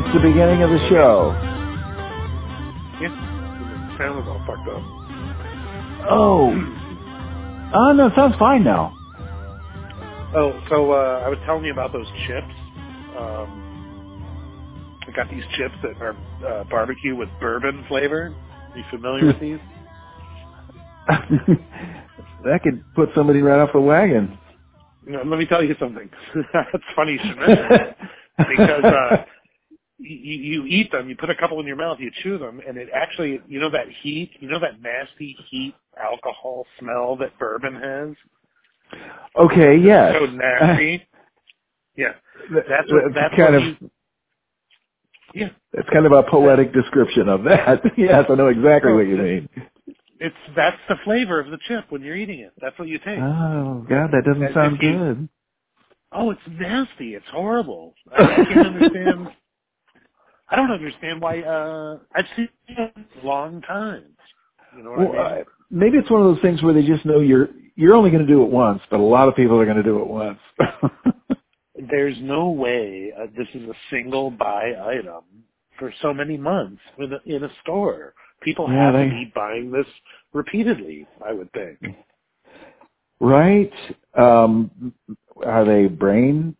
It's the beginning of the show. Yeah. The sound was all fucked up. Oh. Oh, no, it sounds fine now. Oh, so uh, I was telling you about those chips. Um, I got these chips that are uh, barbecue with bourbon flavor. Are you familiar with these? that could put somebody right off the wagon. You know, let me tell you something. That's funny you should mention because uh, you, you eat them, you put a couple in your mouth, you chew them, and it actually, you know that heat, you know that nasty heat alcohol smell that bourbon has. Okay, yeah. So nasty. yeah, that's what, that's kind what of. you, yeah, That's kind of a poetic description of that. yes, I know exactly Oh, what you mean. it's that's the flavor of the chip when you're eating it. That's what you taste. Oh God, that doesn't sound if you- good. Oh, it's nasty. It's horrible. I, I can't understand. I don't understand why. uh I've seen it a long time. You know what Well, I mean? uh, maybe it's one of those things where they just know you're you're only going to do it once, but a lot of people are going to do it once. There's no way uh, this is a single buy item for so many months in a, in a store. People Yeah, have they- to be buying this repeatedly. I would think. right? Um, are they brainwashed?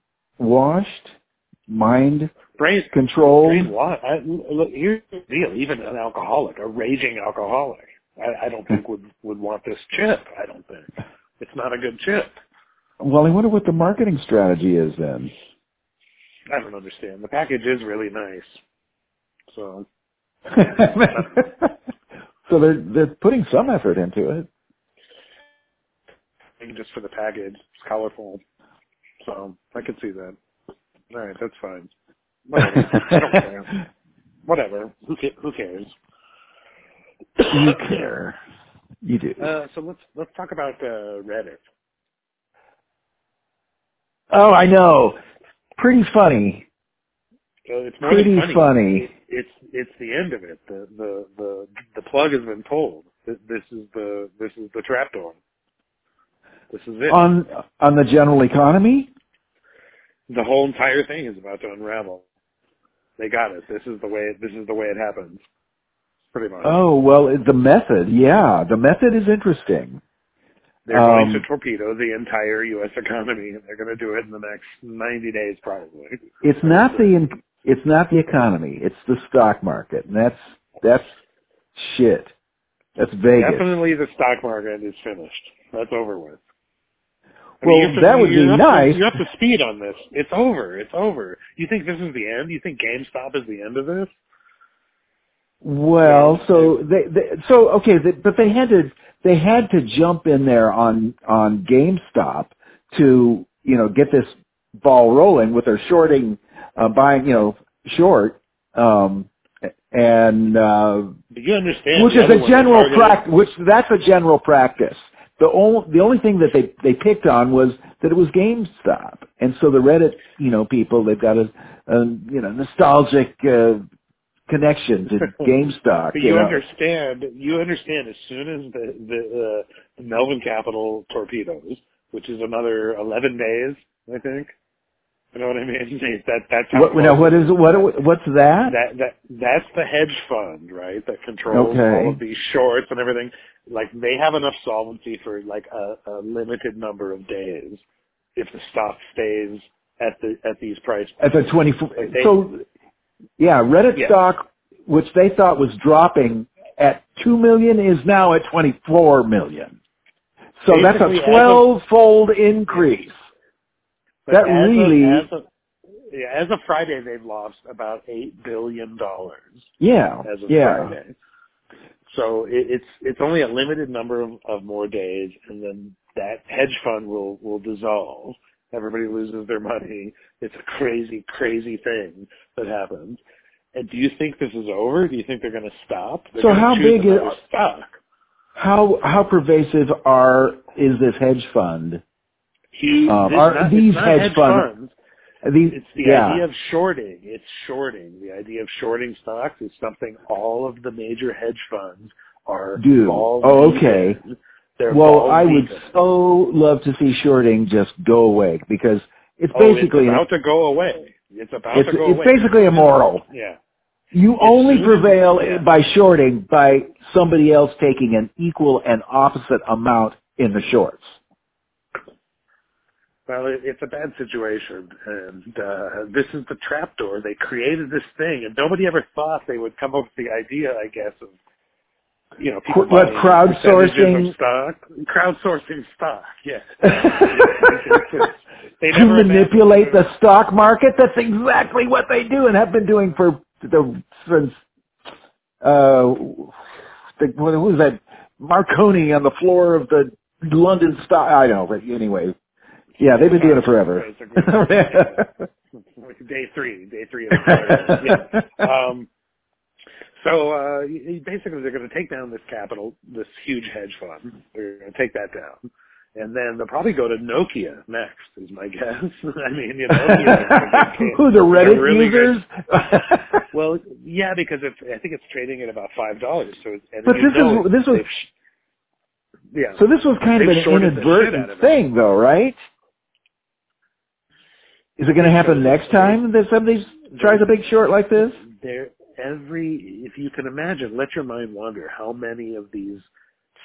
mind Brain controlled? Brain what? I, look, here's the deal. Even an alcoholic, a raging alcoholic, I, I don't think would would want this chip. I don't think it's not a good chip. Well, I wonder what the marketing strategy is then. I don't understand. The package is really nice, so so they're they're putting some effort into it. maybe just for the package, it's colorful. So I could see that. All right, that's fine. Whatever. I don't care. Whatever. Who ca- who cares? you care. You do. Uh, so let's let's talk about uh, Reddit. oh, I know. Pretty funny. So it's Pretty funny. funny. It, it's it's the end of it. The the the the plug has been pulled. This, this is the this is the trapdoor. This is it. On on the general economy? the whole entire thing is about to unravel. They got it. This is the way. This is the way it happens. Pretty much. Oh, well, the method. Yeah, the method is interesting. They're going um, to torpedo the entire U.S. economy, and they're going to do it in the next 90 days, probably. It's not the it's not the economy. It's the stock market. And that's that's shit. That's Vegas. Definitely, the stock market is finished. That's over with. I Well, mean, that would be you're to- nice. You're up to speed on this. It's over. It's over. You think this is the end? You think GameStop is the end of this? Well, so they, they so okay, they, but they had to they had to jump in there on on GameStop to you know get this ball rolling with their shorting, uh, buying you know short, um, and uh, Do you understand? which is a general practice. Which that's a general practice. The only the only thing that they they picked on was that it was GameStop, and so the Reddit you know people they've got a, a you know nostalgic uh, connection to GameStop. But you know. understand, you understand as soon as the the, uh, the Melvin Capital torpedoes, which is another eleven days, I think. You know what I mean? That that's how What, now, what is what? What's that? that that that's the hedge fund, right? That controls Okay. all of these shorts and everything. Like they have enough solvency for like a, a limited number of days if the stock stays at the at these prices. At the twenty four. So, yeah, Reddit Yeah. stock, which they thought was dropping at two million, is now at twenty four million. So that's a twelve fold increase. That as really- of, as of, yeah, as of Friday, they've lost about eight billion dollars Yeah, as of yeah. Friday. So it, it's it's only a limited number of, of more days, and then that hedge fund will will dissolve. Everybody loses their money. It's a crazy, crazy thing that happens. And do you think this is over? Do you think they're going to stop? They're So how big is- stock? How how pervasive are is this hedge fund? Huge. Um, are not, these hedge hedge fund- funds. These, It's the yeah. idea of shorting. It's shorting. The idea of shorting stocks is something all of the major hedge funds are Do. Oh, okay. Well, I would so love to see shorting just go away because It's Oh, basically it's about to go away. It's about it's, to go it's away. basically immoral. Yeah. You As only prevail yeah. by shorting by somebody else taking an equal and opposite amount in the shorts. Well, it, it's a bad situation, and uh, this is the trapdoor. They created this thing, and nobody ever thought they would come up with the idea, I guess, of you know, people what, crowdsourcing? stock, crowdsourcing stock. Yes, they to manipulate the stock market. That's exactly what they do and have been doing for the since uh, the, what who was that Marconi on the floor of the London stock. I know, but anyway, yeah, they've been doing it forever. It's a great- day three, day three of the yeah. Um, so uh, basically, they're going to take down this capital, this huge hedge fund. They're going to take that down, and then they'll probably go to Nokia next. Is my guess. I mean, you know, Nokia is a big Who the Reddit really users? Well, yeah, because it's, I think it's trading at about five dollars. So, it's, and But this know is- this was- yeah. so this was kind of an shorted the shit out inadvertent thing, though, right? Is it going to happen next time that somebody tries a big short like this? there every if you can imagine let your mind wander how many of these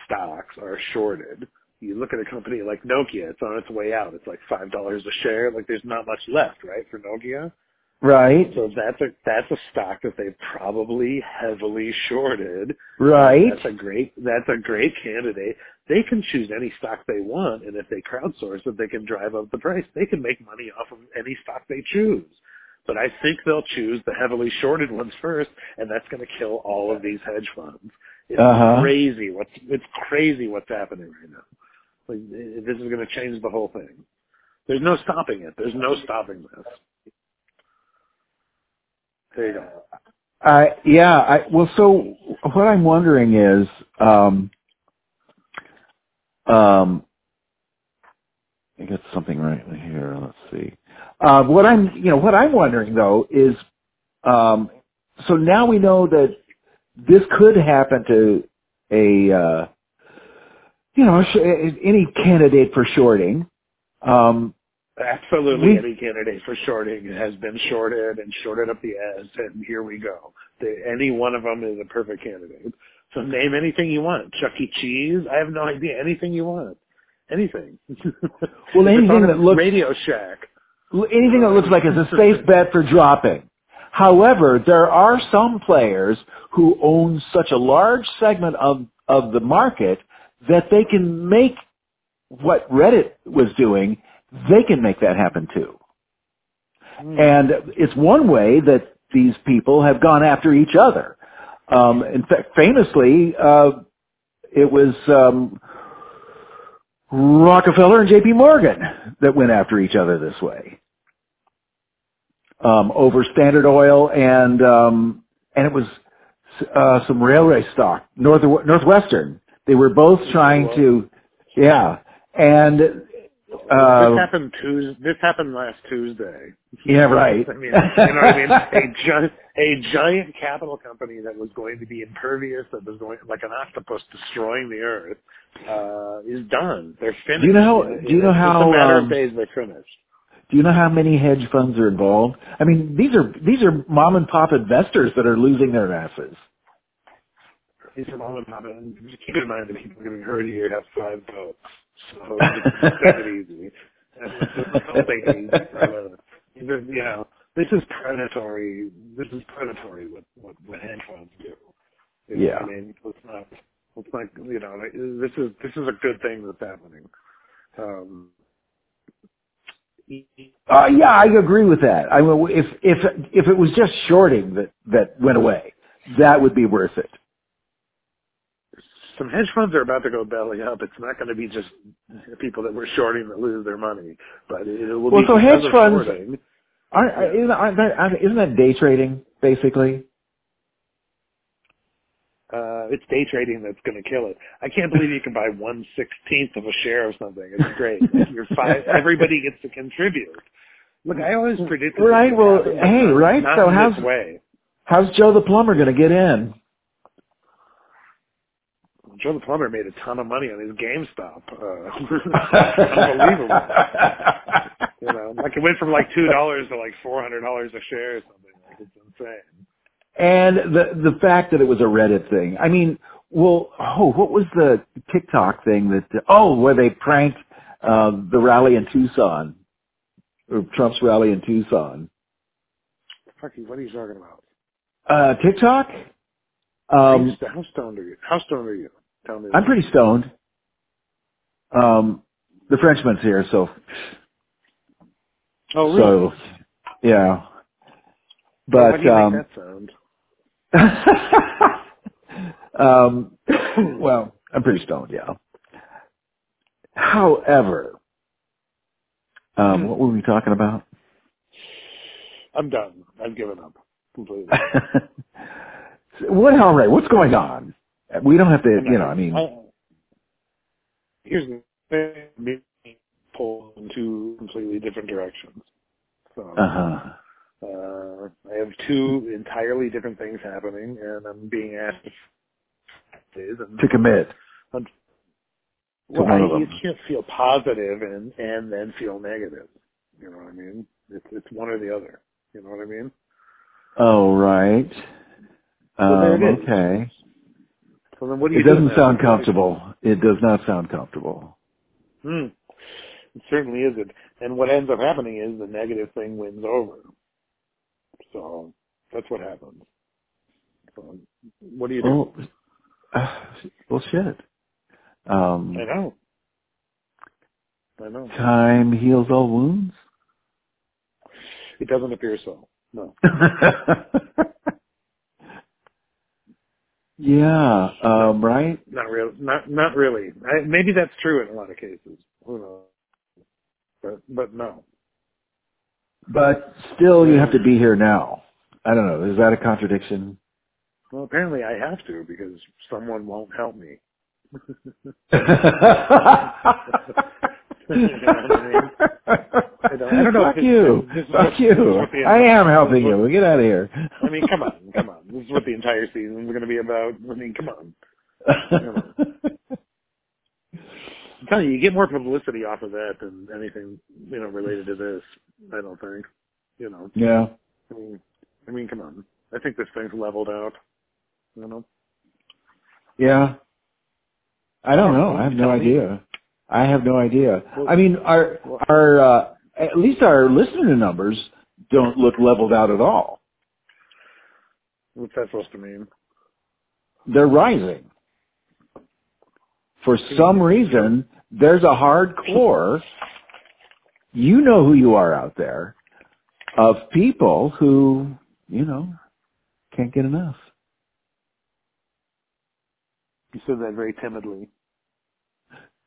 stocks are shorted. You look at a company like nokia it's on its way out. It's like five dollars a share. Like there's not much left right for nokia Right, so that's a that's a stock that they've probably heavily shorted right. that's a great that's a great candidate they can choose any stock they want and if they crowdsource it they can drive up the price they can make money off of any stock they choose but I think they'll choose the heavily shorted ones first, and that's going to kill all of these hedge funds. It's Uh-huh. crazy. What's it's crazy what's happening right now. Like this is going to change the whole thing. There's no stopping it. There's no stopping this. I yeah, I well so what I'm wondering is um um I got something right here, let's see. Uh what I'm you know, what I'm wondering though is um so now we know that this could happen to a uh you know, any candidate for shorting. Um Absolutely, any candidate for shorting has been shorted and shorted up the ass, and here we go. The, any one of them is a perfect candidate. So name anything you want. Chuck E. Cheese? I have no idea. Anything you want. Anything. Well, anything that looks- Radio Shack. anything that looks like it's a safe bet for dropping. However, there are some players who own such a large segment of, of the market that they can make what Reddit was doing, they can make that happen too. And it's one way that these people have gone after each other. Um, in fact, famously, uh, it was um, Rockefeller and J.P. Morgan that went after each other this way um, over Standard Oil and um, and it was uh, some railway stock, North Northwestern. They were both trying to, yeah, and this uh, happened Tuesday. This happened last Tuesday. yeah, right. I mean, you know what I mean? A giant, a giant capital company that was going to be impervious, that was going like an octopus destroying the earth, uh, is done. They're finished. Do you know- It- do you know it's how, a matter um, of days they're finished. Do you know how many hedge funds are involved? I mean, these are these are mom and pop investors that are losing their asses. These are mom and pop. And keep in mind that people getting hurt here have five votes, so just take it easy. Don't easy. brother. These are, You know, this is predatory. This is predatory. What what, what hedge funds do. You know Yeah. I mean, let's not. Let's not. You know, this is this is a good thing that's happening. Um, Uh, yeah, I agree with that. I mean, if if if it was just shorting that that went away, that would be worth it. Some hedge funds are about to go belly up. It's not going to be just people that were shorting that lose their money, but it will Well, be so hedge funds- shorting. Aren't, Yeah. isn't, aren't that, aren't- isn't that day trading basically? Uh, it's day trading that's going to kill it. I can't believe you can buy one sixteenth of a share of something. It's great. You're fine. Everybody gets to contribute. Look, I always predicted. Right, well, happen, hey, right, Not so how's-. How's Joe the plumber going to get in? Joe the plumber made a ton of money on his GameStop. Uh, unbelievable. you know, like it went from like two dollars to like four hundred dollars a share or something. Like it's insane. And the the fact that it was a Reddit thing. I mean, well, oh, what was the TikTok thing that? Oh, where they pranked uh, the rally in Tucson, or Trump's rally in Tucson. Fuck you, what are you talking about? Uh, TikTok. Um, how stoned are you? How stoned are you? Tell me. I'm pretty stoned. Um, the Frenchman's here, so. Oh, really? So, yeah. But well, how do you um, make that sound? um, well, I'm pretty stoned, yeah. However, um, Hmm. what were we talking about? I'm done. I've given up completely. what? All right, what's going on? We don't have to, you know. I mean, I- here's the thing: me pull in two completely different directions. So uh huh. uh, I have two entirely different things happening, and I'm being asked and To commit. To well, I, you can't feel positive and and then feel negative. You know what I mean? It's it's one or the other. You know what I mean? Oh, right. So Um, okay. So then, what do It you in doesn't sound comfortable. It does not sound comfortable. Hmm. It certainly isn't. And what ends up happening is the negative thing wins over. So that's what happens. So what do you do? Well, uh, well, shit. Um, I know. I know. time heals all wounds. It doesn't appear so. No. yeah. Um, right. Not real. Not not really. I, maybe that's true in a lot of cases. Who knows? But but no. But still, you have to be here now. I don't know. Is that a contradiction? Well, apparently I have to because someone won't help me. you know what I mean? I don't. I don't know. Fuck you. this, Fuck you. This is what the, I am helping what, you. Get out of here. I mean, come on, come on. This is what the entire season is going to be about. I mean, come on. I'm telling you, you get more publicity off of that than anything, you know, related to this. I don't think. You know, yeah. I mean, I mean, come on. I think this thing's leveled out. You know. Yeah. I don't know. I have no idea. I have no idea. Well, I mean, our well, our uh, at least our listener numbers don't look leveled out at all. what's that supposed to mean? They're rising. For some reason, there's a hardcore. You know who you are out there of people who you know can't get enough. You said that very timidly.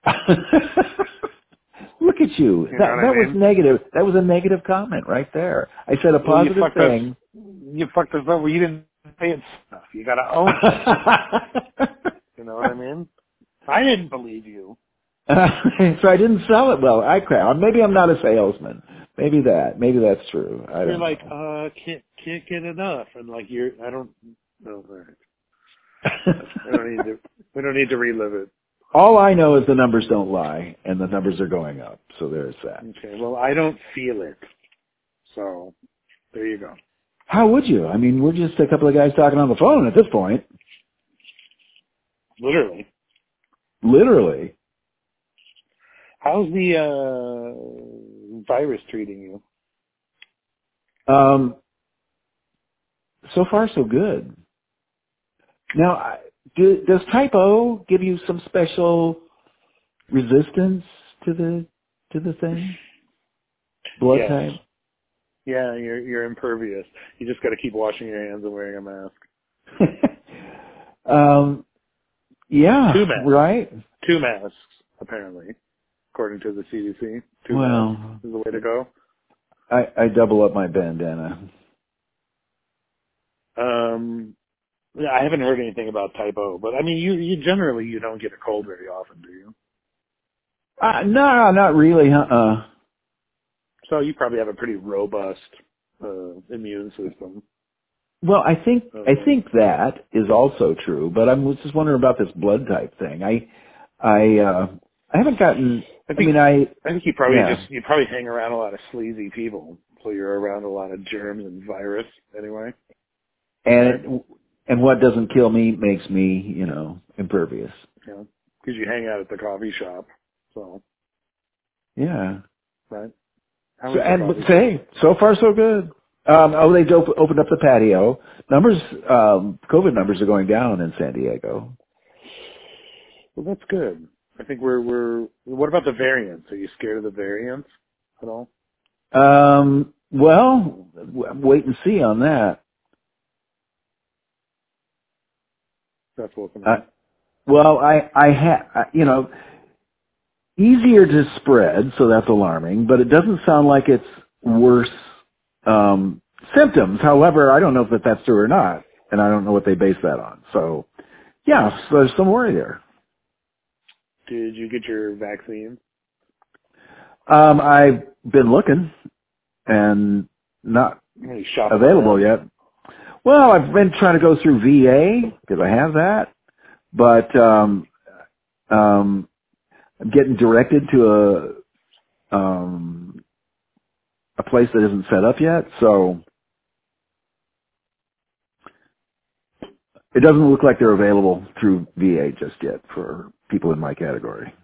Look at you. You That that I was mean? negative. That was a negative comment right there. I said a Well, you positive thing. us. You fucked us over. You didn't say it enough. You got to own it. You know what I mean? I didn't believe you. so I didn't sell it well. I crap. Maybe I'm not a salesman. Maybe that. Maybe that's true. I You're like, know. uh, can't can't get enough, and like you're. I don't. No, all right. We don't need to. We don't need to relive it. All I know is the numbers don't lie, and the numbers are going up. So there's that. Okay. Well, I don't feel it. So there you go. How would you? I mean, we're just a couple of guys talking on the phone at this point. Literally. Literally. How's the uh virus treating you? Um, so far, so good. Now, I- do, does type O give you some special resistance to the to the thing? Blood Yes. type. Yeah, you're you're impervious. You just got to keep washing your hands and wearing a mask. um, yeah, Two masks. right. Two masks, apparently, according to the CDC. Two Well, masks is the way to go. I, I double up my bandana. Um, I haven't heard anything about type O, but I mean, you you generally you don't get a cold very often, do you? Uh, no, not really. Uh, So you probably have a pretty robust uh, immune system. well, I think I think that is also true, but I'm just wondering about this blood type thing. I I uh, I haven't gotten. I I, mean, I I think you probably Yeah. just you probably hang around a lot of sleazy people, so you're around a lot of germs and virus anyway. and it, and what doesn't kill me makes me, you know, impervious. Know, because you hang out at the coffee shop. So Yeah. right. So, and say, so far so good. Um, oh, they op- opened up the patio. Numbers, um, COVID numbers are going down in San Diego. Well, that's good. I think we're we're. What about the variants? Are you scared of the variants at all? Um, well, w- wait and see on that. That's what. Uh, Well, I, I ha, you know, easier to spread, so that's alarming, but it doesn't sound like it's worse, um, symptoms. However, I don't know if that that's true or not, and I don't know what they base that on. So, yeah, so there's some worry there. Did you get your vaccine? Um, I've been looking and not many available yet. Well, I've been trying to go through VA because I have that, but um, um, I'm getting directed to a um, a place that isn't set up yet, so it doesn't look like they're available through VA just yet for people in my category.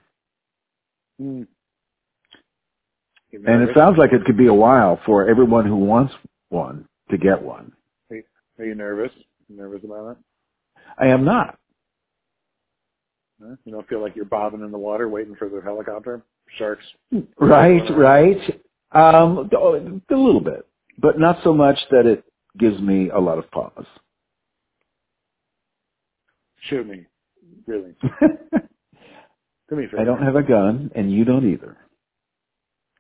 You And it sounds like it could be a while for everyone who wants one to get one. Are you nervous? You nervous about it? I am not. You don't feel like you're bobbing in the water waiting for the helicopter? Sharks. Right, right. Um, a little bit, but not so much that it gives me a lot of pause. Shoot me. Really. Do me a favor. I don't have a gun, and you don't either.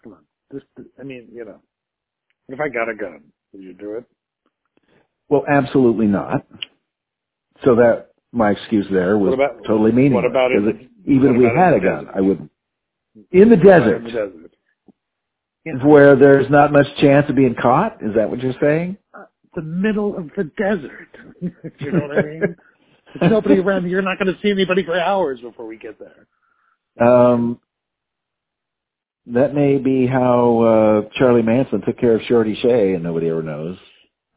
Come on. Just, I mean, you know. If I got a gun, would you do it? Well, absolutely not. So that my excuse there was about- totally meaningless. what about in 'cause the- even if we had a gun, desert? I wouldn't. In the desert, In the desert. Yeah. where there's not much chance of being caught. Is that what you're saying? The middle of the desert. you know what I mean? There's nobody around. You're not going to see anybody for hours before we get there. Um, that may be how uh, Charlie Manson took care of Shorty Shea, and nobody ever knows.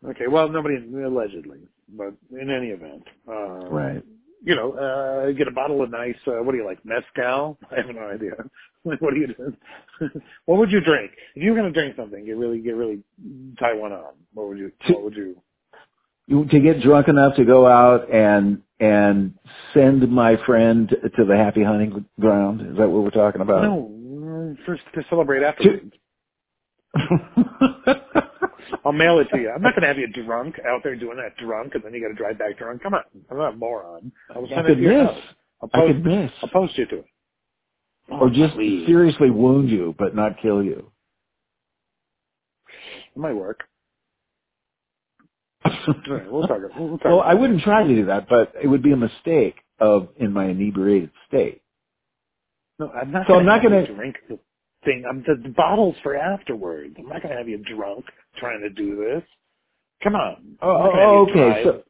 Okay, well, nobody allegedly, but in any event, uh, Right. You know, uh, get a bottle of nice. Uh, what do you like, mezcal? I have no idea. what do you do? what would you drink if you were going to drink something? Get really, get really one on. What would you? What would you? To get drunk enough to go out and and send my friend to the happy hunting ground. Is that what we're talking about? No, mm, first to celebrate afterwards. I'll mail it to you. I'm not going to have you drunk out there doing that drunk, and then you got to drive back drunk. Come on, I'm not a moron. I'll I send it could to your miss. house. I'll I could miss. I'll post you to it. Or oh, just please. seriously wound you, but not kill you. It might work. All right, we'll talk. We'll, we'll talk. well, I wouldn't try to do that, but it would be a mistake of in my inebriated state. No, I'm not. So gonna I'm not gonna- drink the thing. I'm the, the bottles for afterwards. I'm not going to have you drunk trying to do this. Come on. Gonna have Oh, okay. drive. So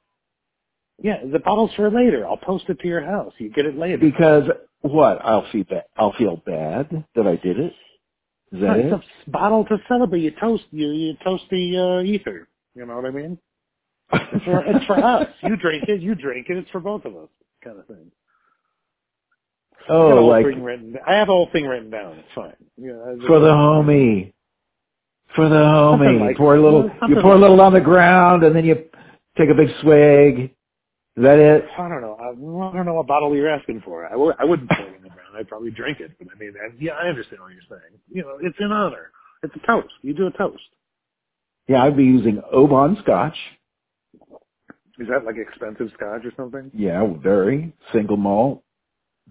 yeah, the bottles for later. I'll post it to your house. You get it later. because what? I'll feel bad. I'll feel bad that I did it. Is No, that it's it? a bottle to celebrate. You toast. You you toast the uh, ether. You know what I mean? It's for, it's for us. You drink it. You drink it. It's for both of us. Kind of thing. Oh, I have, oh, the whole like thing written, I have the whole thing written down. It's fine. I for the homie. For the homie. like- you pour a little. You pour a little on the ground, and then you take a big swig. Is that it? I don't know. I, I don't know what bottle you're asking for. I w- I wouldn't pour it in the ground. I'd probably drink it. But I mean, I, yeah, I understand what you're saying. You know, it's in honor. It's a toast. You do a toast. Yeah, I'd be using Oban Scotch. Is that like expensive scotch or something? Yeah, very single malt,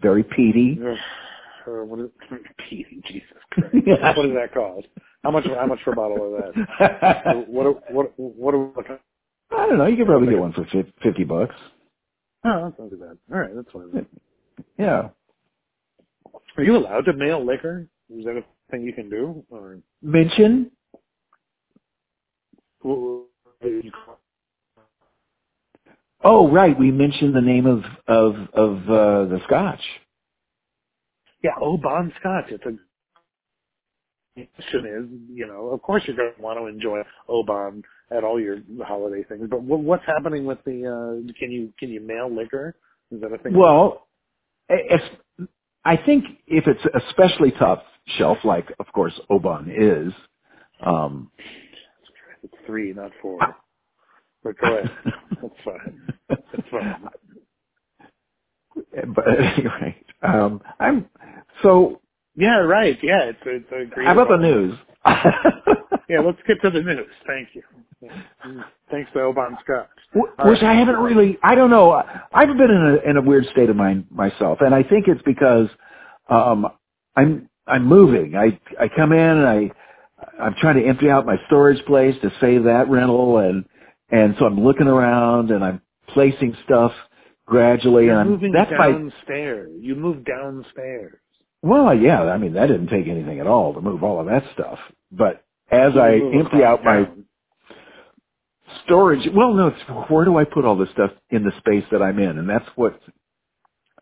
very peaty. Uh, what is Pete, Jesus Christ. what does that cost? How much? How much for a bottle of that? What? What? What? What? what I don't know. You could probably get one for fifty bucks. oh, that's not too bad. All right, that's fine. Yeah. Are you allowed to mail liquor? Is that a thing you can do? Or Mention. Oh, right. We mentioned the name of of of uh, the Scotch. Yeah, oh, Bon Scotch. It's a question is, you know, of course you're going to want to enjoy Oban at all your holiday things, but what, what's happening with the? uh Can you can you mail liquor? Is that a thing? Well, if, I think if it's especially tough shelf, like of course Oban is, um, it's three, not four. But go ahead. That's fine. That's fine. But anyway, um, I'm so. Yeah, right. Yeah, it's it's a great. How about the news? yeah, let's get to the news. Thank you. Thanks to Oban Scott. Which right. I haven't really. I don't know. I've been in a in a weird state of mind myself, and I think it's because um, I'm I'm moving. I I come in and I I'm trying to empty out my storage place to save that rental, and and so I'm looking around and I'm placing stuff gradually. You're and moving that's downstairs. My, you move downstairs. Well, yeah. I mean, that didn't take anything at all to move all of that stuff. But as I empty out my storage, well, no, it's where do I put all this stuff in the space that I'm in? And that's what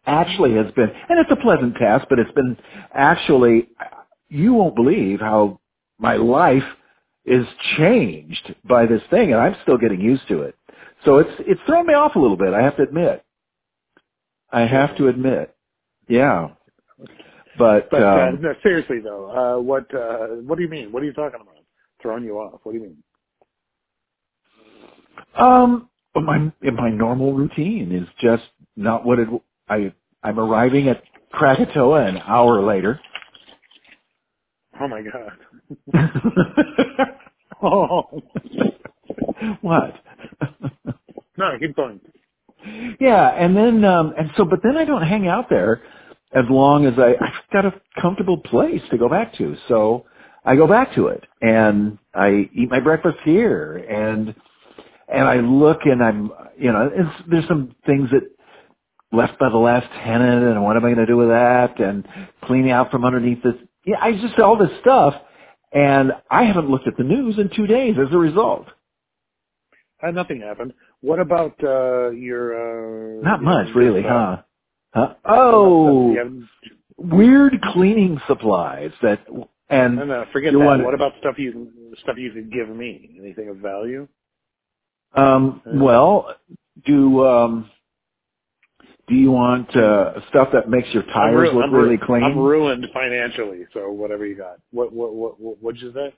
actually has been, and it's a pleasant task, but it's been actually, you won't believe how my life is changed by this thing, and I'm still getting used to it. So it's it's thrown me off a little bit. I have to admit. I have to admit, yeah. But, but uh, um, no, seriously though, uh, what uh, what do you mean? What are you talking about? Throwing you off? What do you mean? Um, my my normal routine is just not what it. I I'm arriving at Krakatoa an hour later. Oh my god. oh. what? no, keep going. Yeah, and then um and so but then I don't hang out there as long as I I've got a comfortable place to go back to. So I go back to it and I eat my breakfast here and and I look and I'm you know it's, there's some things that left by the last tenant and what am I going to do with that and cleaning out from underneath this yeah I just all this stuff and I haven't looked at the news in 2 days as a result. Uh, nothing happened. What about uh your uh Not you much really, uh, huh? Huh? Oh, weird cleaning supplies that and no, no, forget that. want- What about stuff you stuff you could give me? Anything of value? Um, well, do um, do you want uh, stuff that makes your tires look I'm really clean? I'm ruined financially, so whatever you got. What what what what what'd you say?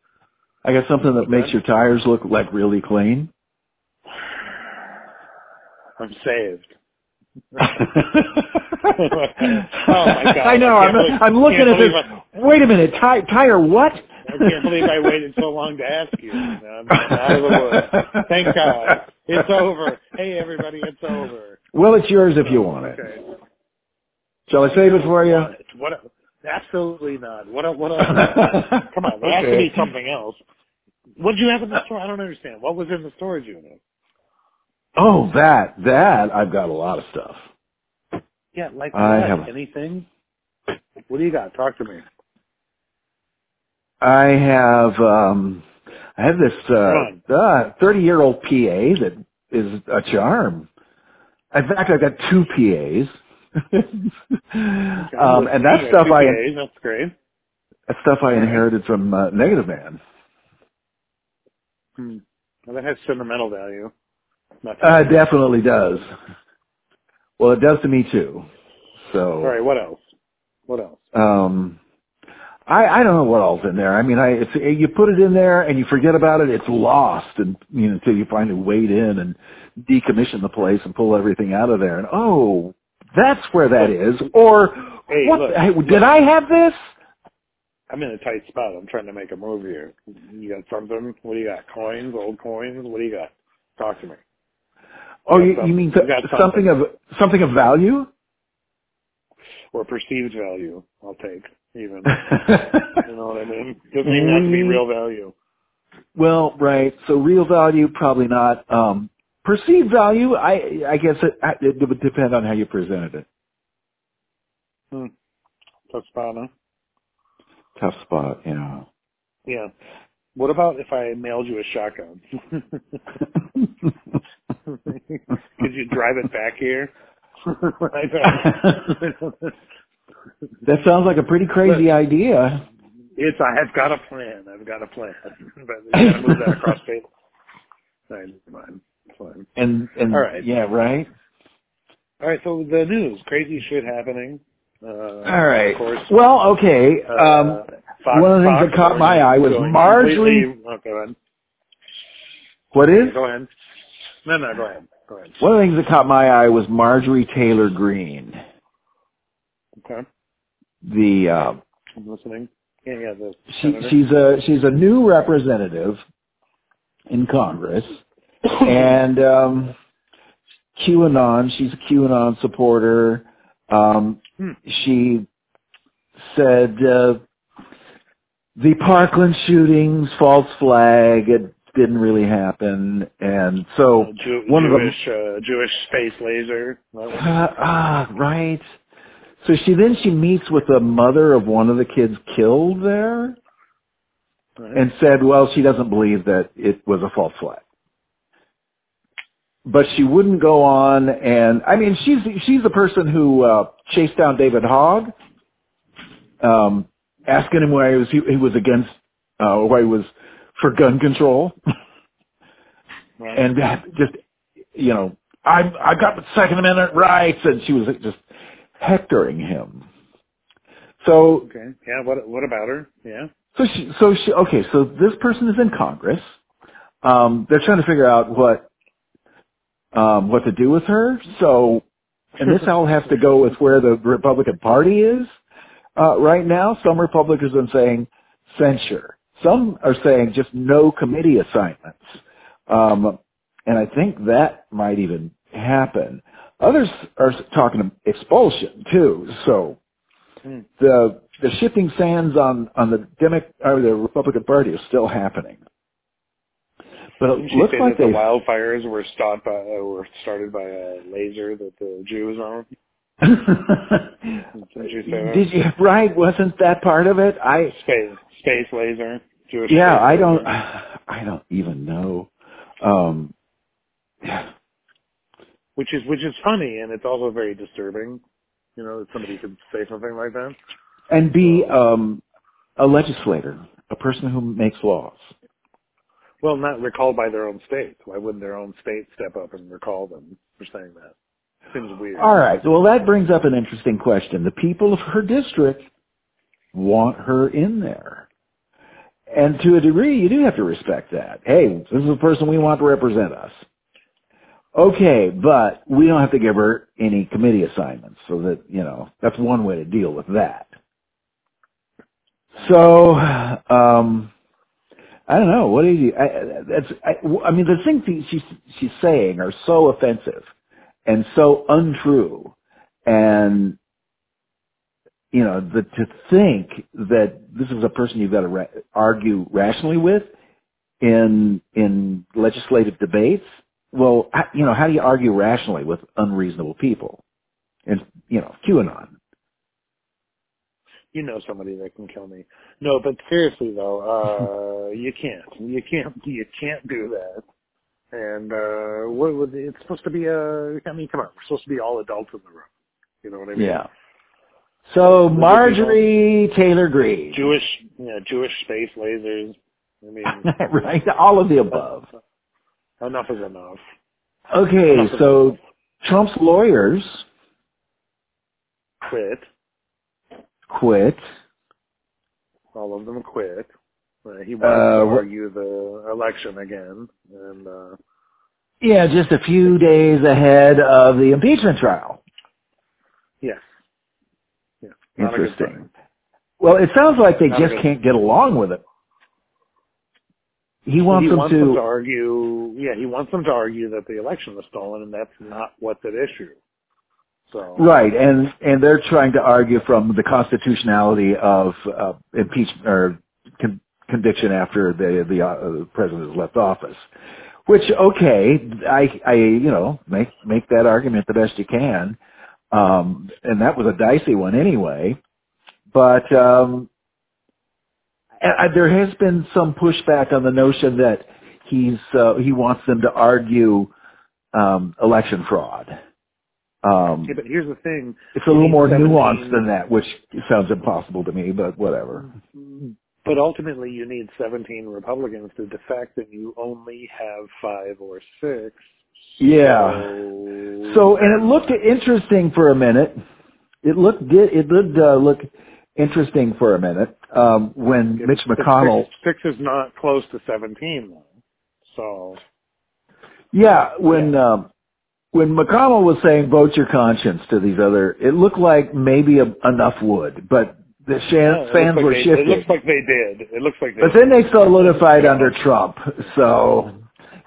I got something that makes your tires look like really clean. I'm saved. oh my God, I know. I I'm, believe- I'm looking at this. believe Wait a minute. Ti- tire what? I can't believe I waited so long to ask you. I'm, I'm out of the woods. Thank God. It's over. Hey everybody, it's over. Well, it's yours if you want it. Okay. Shall I save it for you? What? Absolutely not. What? What? Come on, there has to be something else. What did you have in the store? I don't understand. What was in the storage unit? Oh, that that I've got a lot of stuff. Yeah, like I what? have- Anything? What do you got? Talk to me. I have um I have this uh uh thirty year old PA that is a charm. In fact I've got two PAs. um and that stuff I PAs, That's great. that's stuff I inherited from uh, Negative Man. Hmm. Well, that has sentimental value. Uh it definitely does. Well it does to me too. So All right. What else? What else? um I, I don't know what all's in there. I mean, I it's, eh, you put it in there and you forget about it. It's lost, and you know until you finally wade in and decommission the place and pull everything out of there. And oh, that's where that is. Or Hey, what? look, hey, look. did I have this? I'm in a tight spot. I'm trying to make a move here. You got something? What do you got? Coins? Old coins? What do you got? Talk to me. Oh, you, you mean th- got something of something of value? Or perceived value. I'll take even. You know what I mean? Doesn't even have to be real value. well, right. So real value, probably not. Um, perceived value, I I guess it, it would depend on how you presented it. Hmm. Tough spot, huh? Tough spot, yeah. Yeah. What about if I mailed you a shotgun? Could you drive it back here? That sounds like a pretty crazy idea. It's I've got a plan. I've got a plan, but you gotta move that across state. All right, fine, fine. And and All right. yeah, right. All right, so the news, crazy shit happening. Uh, All right. Of course. Well, okay. uh, Um, Fox, one of the things Fox that caught my eye was Marjorie- completely- Oh, what is? Go ahead. No, no, go ahead. Go ahead. One of the things that caught my eye was Marjorie Taylor Greene, Okay, the uh, I'm listening. Yeah, yeah. The she, she's a she's a new representative in Congress, and um, QAnon. She's a QAnon supporter. Um, Hmm. she said uh, the Parkland shootings, false flag. It didn't really happen, and so Uh, Jew- one of the- Jewish, uh, Jewish space laser. Uh, ah, right. So she then she meets with the mother of one of the kids killed there Right. and said, well, she doesn't believe that it was a false flag. But she wouldn't go on and, I mean, she's, she's the person who, uh, chased down David Hogg, um, asking him why he was, he, he was against, uh, why he was for gun control. Right. and that just you know I I got the Second Amendment rights, and she was just hectoring him. So okay. Yeah. What What about her? Yeah. so she so she okay so this person is in Congress. Um, they're trying to figure out what um, what to do with her. So and this all has to go with where the Republican Party is uh, right now. Some Republicans are saying censure. Some are saying just no committee assignments. Um, and I think that might even happen. Others are talking expulsion too. So Hmm. the the shifting sands on on the Demo- or the Republican Party is still happening. But it looks like that the wildfires were started by uh, were started by a laser that the Jews own? Didn't you say that? Did you right? Wasn't that part of it? I Space space laser. Jewish. yeah, space I laser. don't I don't even know. Um Which is which is funny, and it's also very disturbing. You know that somebody could say something like that. and be um a legislator, a person who makes laws. Well, not recalled by their own state. Why wouldn't their own state step up and recall them for saying that? Seems weird. All right. Well, that brings up an interesting question. The people of her district want her in there. And to a degree, you do have to respect that. Hey, this is the person we want to represent us. Okay, but we don't have to give her any committee assignments so that, you know, that's one way to deal with that. So, um, I don't know. What is you, I, that's, I, I mean, the things she's, she's saying are so offensive and so untrue. And, you know, the, to think that this is a person you've got to ra- argue rationally with in, in legislative debates, well, you know, how do you argue rationally with unreasonable people? And, you know, QAnon. You know somebody that can kill me. No, but seriously though, uh, you can't. You can't. You can't do that. And uh, what would it's supposed to be? Uh, I mean, come on, we're supposed to be all adults in the room. You know what I mean? Yeah. So Would it be Marjorie Taylor Greene. Jewish, yeah, Jewish space lasers. I mean, right? All of the above. Enough is enough. Okay, Enough is so enough. Trump's lawyers quit. quit. All of them quit. Uh, he Uh, wanted to wh- argue the election again, and uh, Yeah, just a few days ahead of the impeachment trial. yes, yeah, Interesting. Well, it sounds like they Not just can't get along with it. He wants he them wants to, them to argue. Yeah, he wants them to argue that the election was stolen, and that's not what's at issue. So right, and and they're trying to argue from the constitutionality of uh, impeachment or con- conviction after the the uh, president has left office. Which okay, I I you know make make that argument the best you can, um, and that was a dicey one anyway. But um, I, there has been some pushback on the notion that he's uh, he wants them to argue um, election fraud. Um, Yeah, but here's the thing. it's a little more 17 nuanced than that, which sounds impossible to me, but whatever. But ultimately, you need 17 Republicans to defect, and you only have five or six. Yeah. So, So, and it looked interesting for a minute. It looked it did uh, look interesting for a minute um, when Yeah, Mitch McConnell. Six, six is not close to 17, though. So, Yeah, when um, when McConnell was saying vote your conscience to these other, it looked like maybe a, enough would, but the yeah, fans like were they, shifting. It looks like they did. It looks like they but then they solidified Yeah. under Trump, so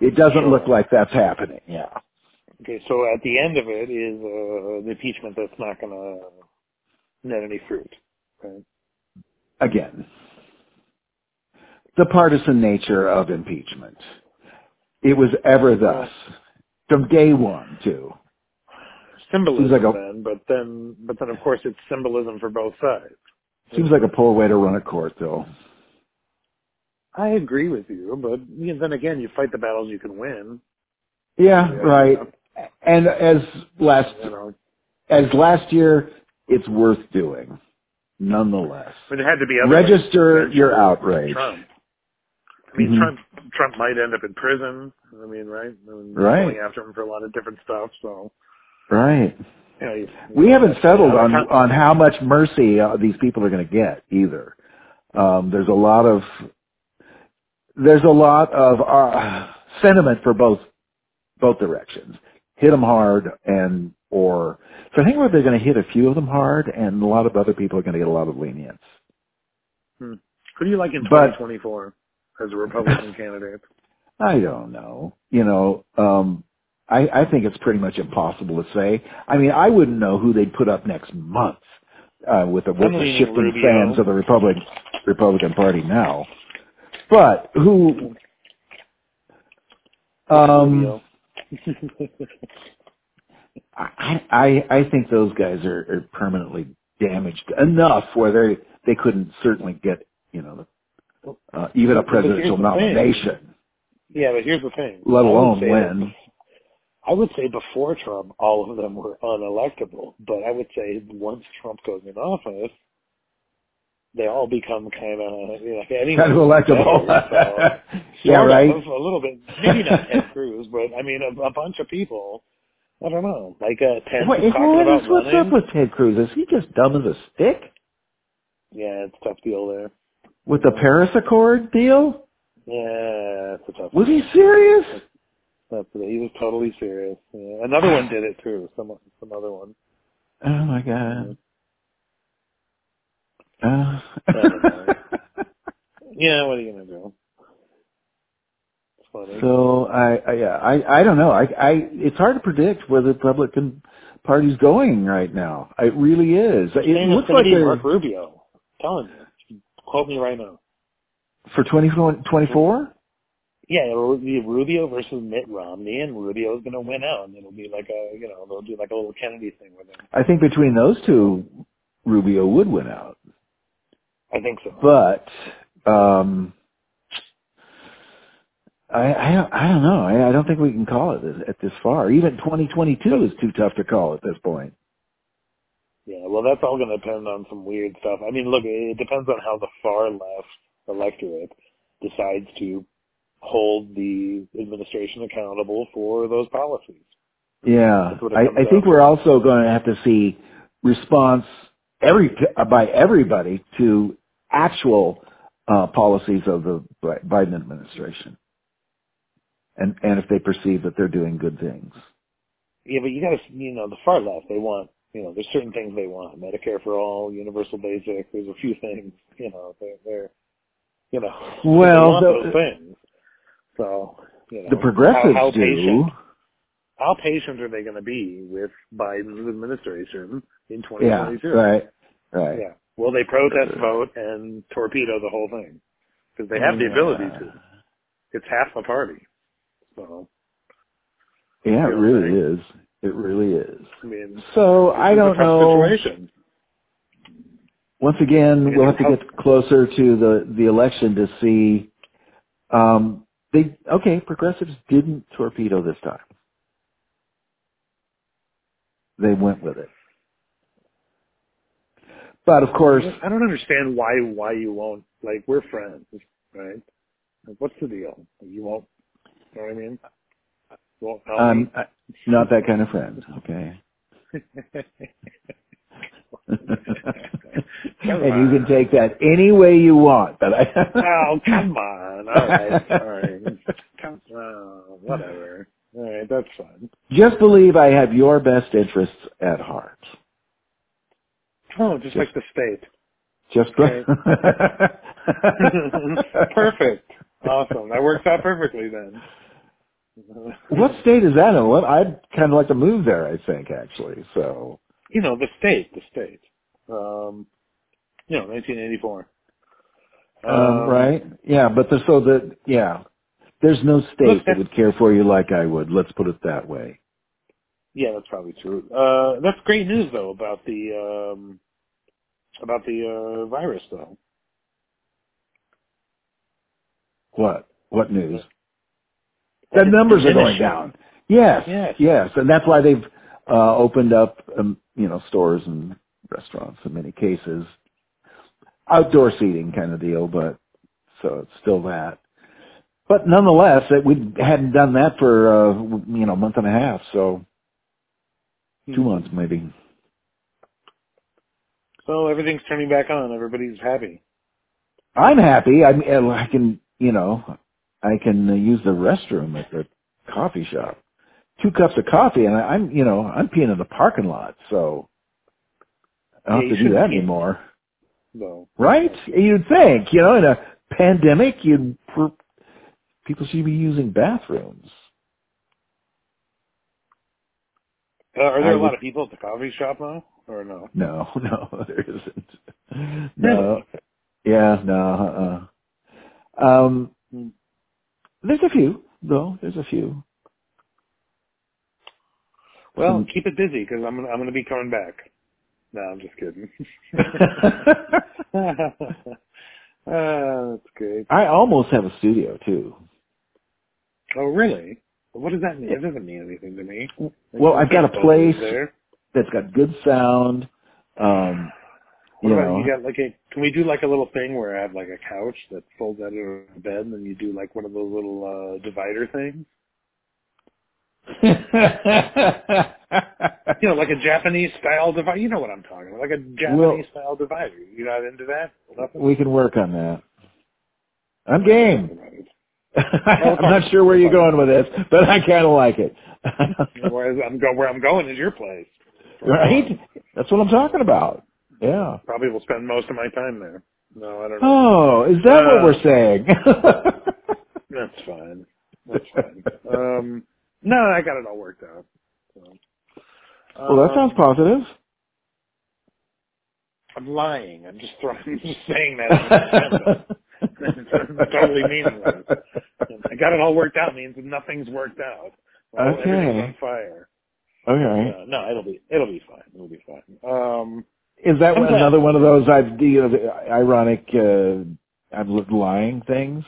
it doesn't look like that's happening. Yeah. Okay, so at the end of it is uh, the impeachment that's not going to net any fruit. Right? Again, the partisan nature of impeachment. It was ever thus from day one too. Symbolism, like a- then, but then, but then, of course, it's symbolism for both sides. Seems like a poor way to run a court, though. I agree with you, but you know, then again, you fight the battles you can win. Yeah, Yeah, right. And as last You know, as last year, it's worth doing, nonetheless. but it had to be other Register to your outrage. Trump. I mean, Mhm. Trump Trump might end up in prison. I mean, right? I mean, Right. Going after him for a lot of different stuff. So, Right. you know, We haven't settled Yeah, on on how much mercy uh, these people are going to get either. Um, there's a lot of there's a lot of uh, sentiment for both both directions. Hit them hard and or so I think they're going to hit a few of them hard, and a lot of other people are going to get a lot of lenience. Hmm. Who do you like in But- 2024 as a Republican candidate? I don't know. You know, um, I, I think it's pretty much impossible to say. I mean, I wouldn't know who they'd put up next month uh, with the, with the shifting Rubio. sands of the Republican Republican Party now. But who? Um, Rubio. I, I I think those guys are, are permanently damaged enough where they they couldn't certainly get you know uh, even a presidential nomination, yeah, but here's the thing. let alone say that- win. I would say before Trump, all of them were unelectable. But I would say once Trump goes in office, they all become kind of you know anyone Kind of electable. better, so, yeah, right. Of, a little bit, maybe not Ted Cruz, but I mean a, a bunch of people. I don't know, like uh, Ted What, talking what about is, what's running. up with Ted Cruz? Is he just dumb as a stick Yeah, it's a tough deal there. with the Paris Accord deal? Yeah, it's a tough. Was he serious? That's it. He was totally serious. Yeah. Another one did it too. Some some other one. Oh my god. Uh. I don't know. Yeah, what are you gonna do? So I, I yeah I I don't know I I it's hard to predict where the Republican Party's going right now. It really is. It looks like Marco Rubio. I'm telling you. Quote me right now. for twenty twenty four. Yeah, it'll be Rubio versus Mitt Romney, and Rubio's gonna win out, and it'll be like a you know they'll do like a little Kennedy thing with him. I think between those two, Rubio would win out. I think so. But um, I I don't, I don't know. I, I don't think we can call it this, at this far. Even 2022 is too tough to call at this point. Yeah, well, that's all going to depend on some weird stuff. I mean, look, it depends on how the far left electorate decides to hold the administration accountable for those policies. Yeah, That's what it I, I think we're also going to have to see response every by everybody to actual uh, policies of the Biden administration, and and if they perceive that they're doing good things. Yeah, but you got to, you know, the far left, they want, you know, there's certain things they want. Medicare for all, universal basic. There's a few things, you know, they're, they're you know, Well, the- those things. So, you know, The progressives how, how do. patient, how patient are they going to be with Biden's administration in 2022? Yeah, right, right. Yeah. Will they protest vote and torpedo the whole thing? Because they have the ability to. It's half the party. So, Yeah, it really like- is. It really is. I mean, So I don't know. Situation. Once again, Yeah, we'll have to get closer to the the election to see. Um, they okay. Progressives didn't torpedo this time. they went with it. But of course, I don't understand why why you won't. Like we're friends, right? Like, what's the deal? You won't. You know what I mean? Won't I'm not that kind of friend. Okay. And you can take that any way you want. But I. Oh, come on. All right. All right. Come on. Whatever. All right. That's fine. Just believe I have your best interests at heart. Oh, just, like the state. Just Okay. Perfect. Awesome. That works out perfectly then. what state is that in? What I'd kind of like to move there. I think actually. So. You know, the state. The state. Um, you know, 1984. Um, right? Yeah, but the, so the yeah, there's no state that would care for you like I would. Let's put it that way. Yeah, that's probably true. Uh, that's great news though about the um, about the uh, virus though. What? What news? That The numbers are going down. Yes, Yes. yes, and that's why they've uh, opened up, um, you know, stores and restaurants in many cases. Outdoor seating kind of deal, but so it's still that. But nonetheless, it, we hadn't done that for uh, you know a month and a half, so two months maybe. So everything's turning back on. Everybody's happy. I'm happy. I mean, I can, you know, I can uh, use the restroom at the coffee shop. Two cups of coffee, and I, I'm, you know, I'm peeing in the parking lot, so I don't Yeah, have to do that anymore, No. right? You'd think, you know, in a pandemic, you'd people should be using bathrooms. Uh, are there I a lot of people at the coffee shop now, or no? No, no, there isn't. No, yeah, no. Uh-uh. Um, Hmm. there's a few, though. There's a few. Well, Some- keep it busy because I'm I'm going to be coming back. No, I'm just kidding. uh, that's great. I almost have a studio too. Oh, really? What does that mean? It doesn't mean anything to me. Well, I've got a place there. that's got good sound. Um, What you about know, you got like a? Can we do like a little thing where I have like a couch that folds out of a bed, and then you do like one of those little uh divider things? You know, like a Japanese style divider. You know what I'm talking about? Like a Japanese Well- style divider. You're not into that? Nothing? we can work on that. I'm game. I'm not sure where you're going with this, but I kind of like it. Whereas I'm go where I'm going is your place. right? That's what I'm talking about. Yeah. Probably will spend most of my time there. No, I don't know. Oh, is that what Uh, we're saying? That's fine. That's fine. Um, no, I got it all worked out. So, well, that sounds um, positive. I'm lying. I'm just throwing, I'm just saying that. As a random. it's totally meaningless. I got it all worked out means nothing's worked out. Well, Okay. Everything's on fire. okay. Uh, no, it'll be it'll be fine. It'll be fine. Um, Is that another one of those idea of ironic uh, I'm lying things?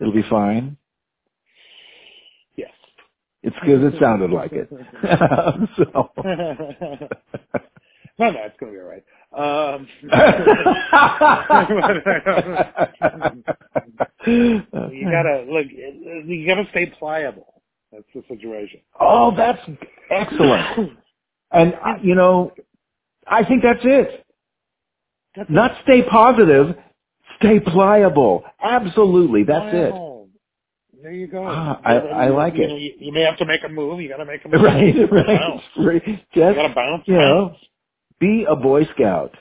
It'll be fine. yes. It's because it sounded like it. so. no, no, it's gonna be all right. Um, you gotta look. You gotta stay pliable. That's the situation. oh, that's excellent. And uh, you know, I think that's it. That's Not stay positive, stay pliable. Absolutely, that's it. There you go. Ah, I- I like you it. You, you may have to make a move. You got to make a move. Right, You right. Bounce. right. You got to bounce. you know, bounce. Be a Boy Scout.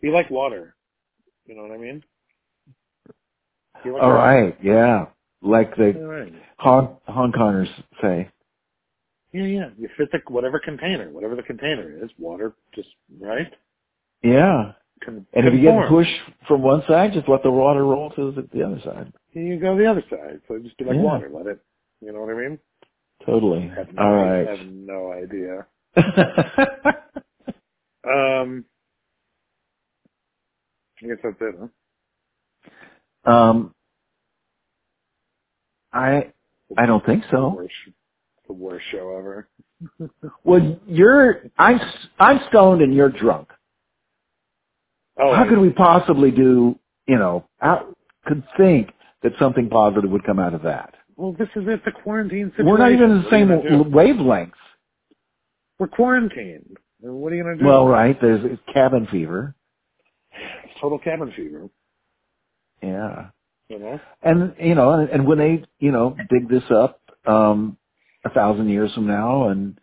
Be like water. You know what I mean? Like All water. right, yeah. Like the right. Hong, Hong Kongers say. Yeah, yeah. You fit the whatever container, whatever the container is. Water, just right. Yeah. Con- And if you get pushed from one side, just let the water roll to the, the other side. Here you go the other side. So just be like Yeah. water. Let it. You know what I mean? Totally. I have no, All I right. have no idea. Um, I guess that's it, huh? um, I I don't think so. Or sh- the worst show ever. Well, you're I'm I'm stoned and you're drunk. Oh, How could we possibly do? You know, how could think that something positive would come out of that? Well, this is it. The quarantine situation. We're not even in the What are you same gonna do? wavelength. We're quarantined. What are you gonna do? Well, right. There's cabin fever. total cabin fever. Yeah. You know. And you know, and, and when they you know dig this up um, a thousand years from now, and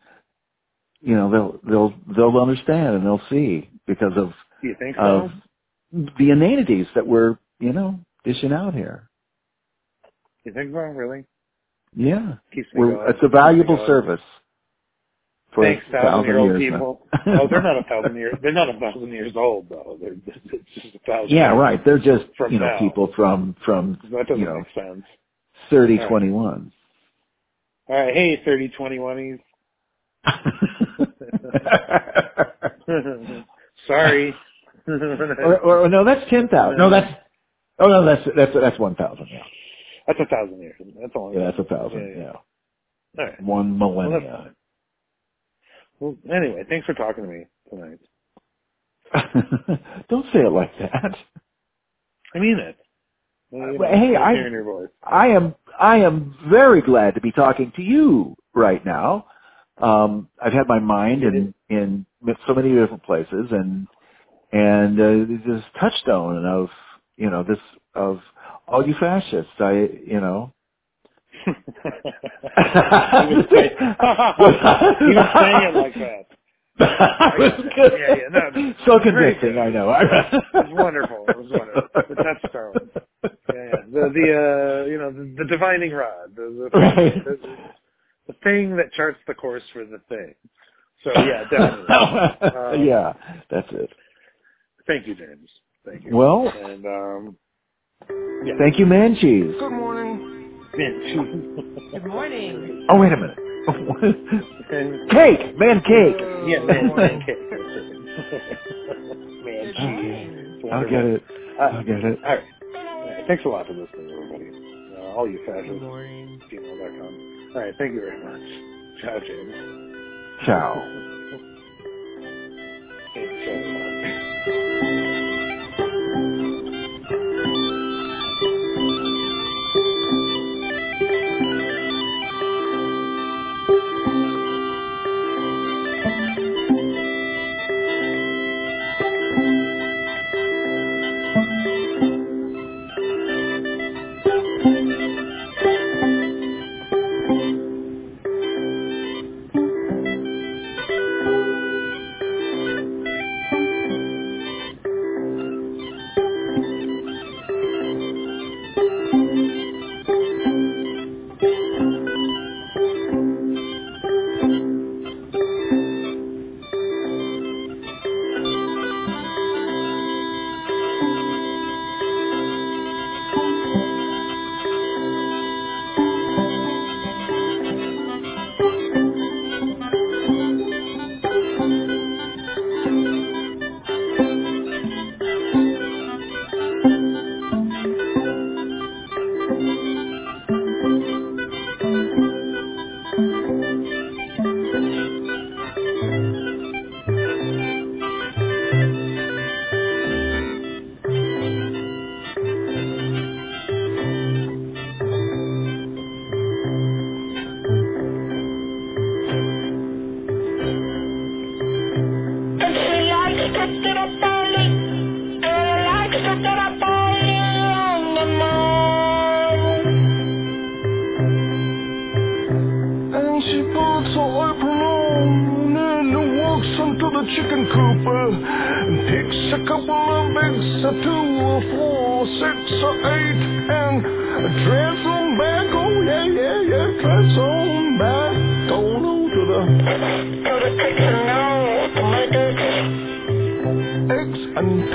you know they'll they'll they'll understand and they'll see because of you think so? of the inanities that we're you know dishing out here. you think so? Really? Yeah, going. it's a valuable going. service for Thanks, a thousand year old people. oh, they're not a thousand years. They're not a thousand years old though. They're just a thousand. yeah, right. They're just From you know now. people from from That doesn't you know make sense. thirty Right. twenty one. All right, hey, thirty twenty one Sorry. or, or no, that's ten thousand. No, that's oh no, that's that's that's one thousand. Yeah, That's a thousand years. That's all. yeah, that's a thousand. Yeah, yeah. Yeah, All right. one millennia. fine. Well, anyway, thanks for talking to me tonight. Don't say it like that. I mean it. You know, Uh, hey, I- hearing your voice. I am I am very glad to be talking to you right now. Um, I've had my mind in in so many different places, and and uh, this touchstone of you know this of all you fascists. I you know. He was saying, he was saying it like that. Yeah, yeah, no, no. so convincing. I know. It was wonderful. It was wonderful. The touchstone. Yeah, yeah. The the uh you know the, the divining rod. The the, Right. the the thing that charts the course for the thing. So yeah, definitely. Um, yeah, that's it. Thank you, James. Thank you. Well, and um yeah. thank you, man cheese. Good morning. Good morning. Oh, wait a minute. cake, man cake. yeah, man, man cake. That's man Good cheese. morning. It's I'll get it. Uh, I'll get it. All right. All right. Thanks a lot for listening, everybody. Uh, all you fashion. Good fascists. morning. gmail.com. All right. Thank you very much. Ciao, James. Ciao. And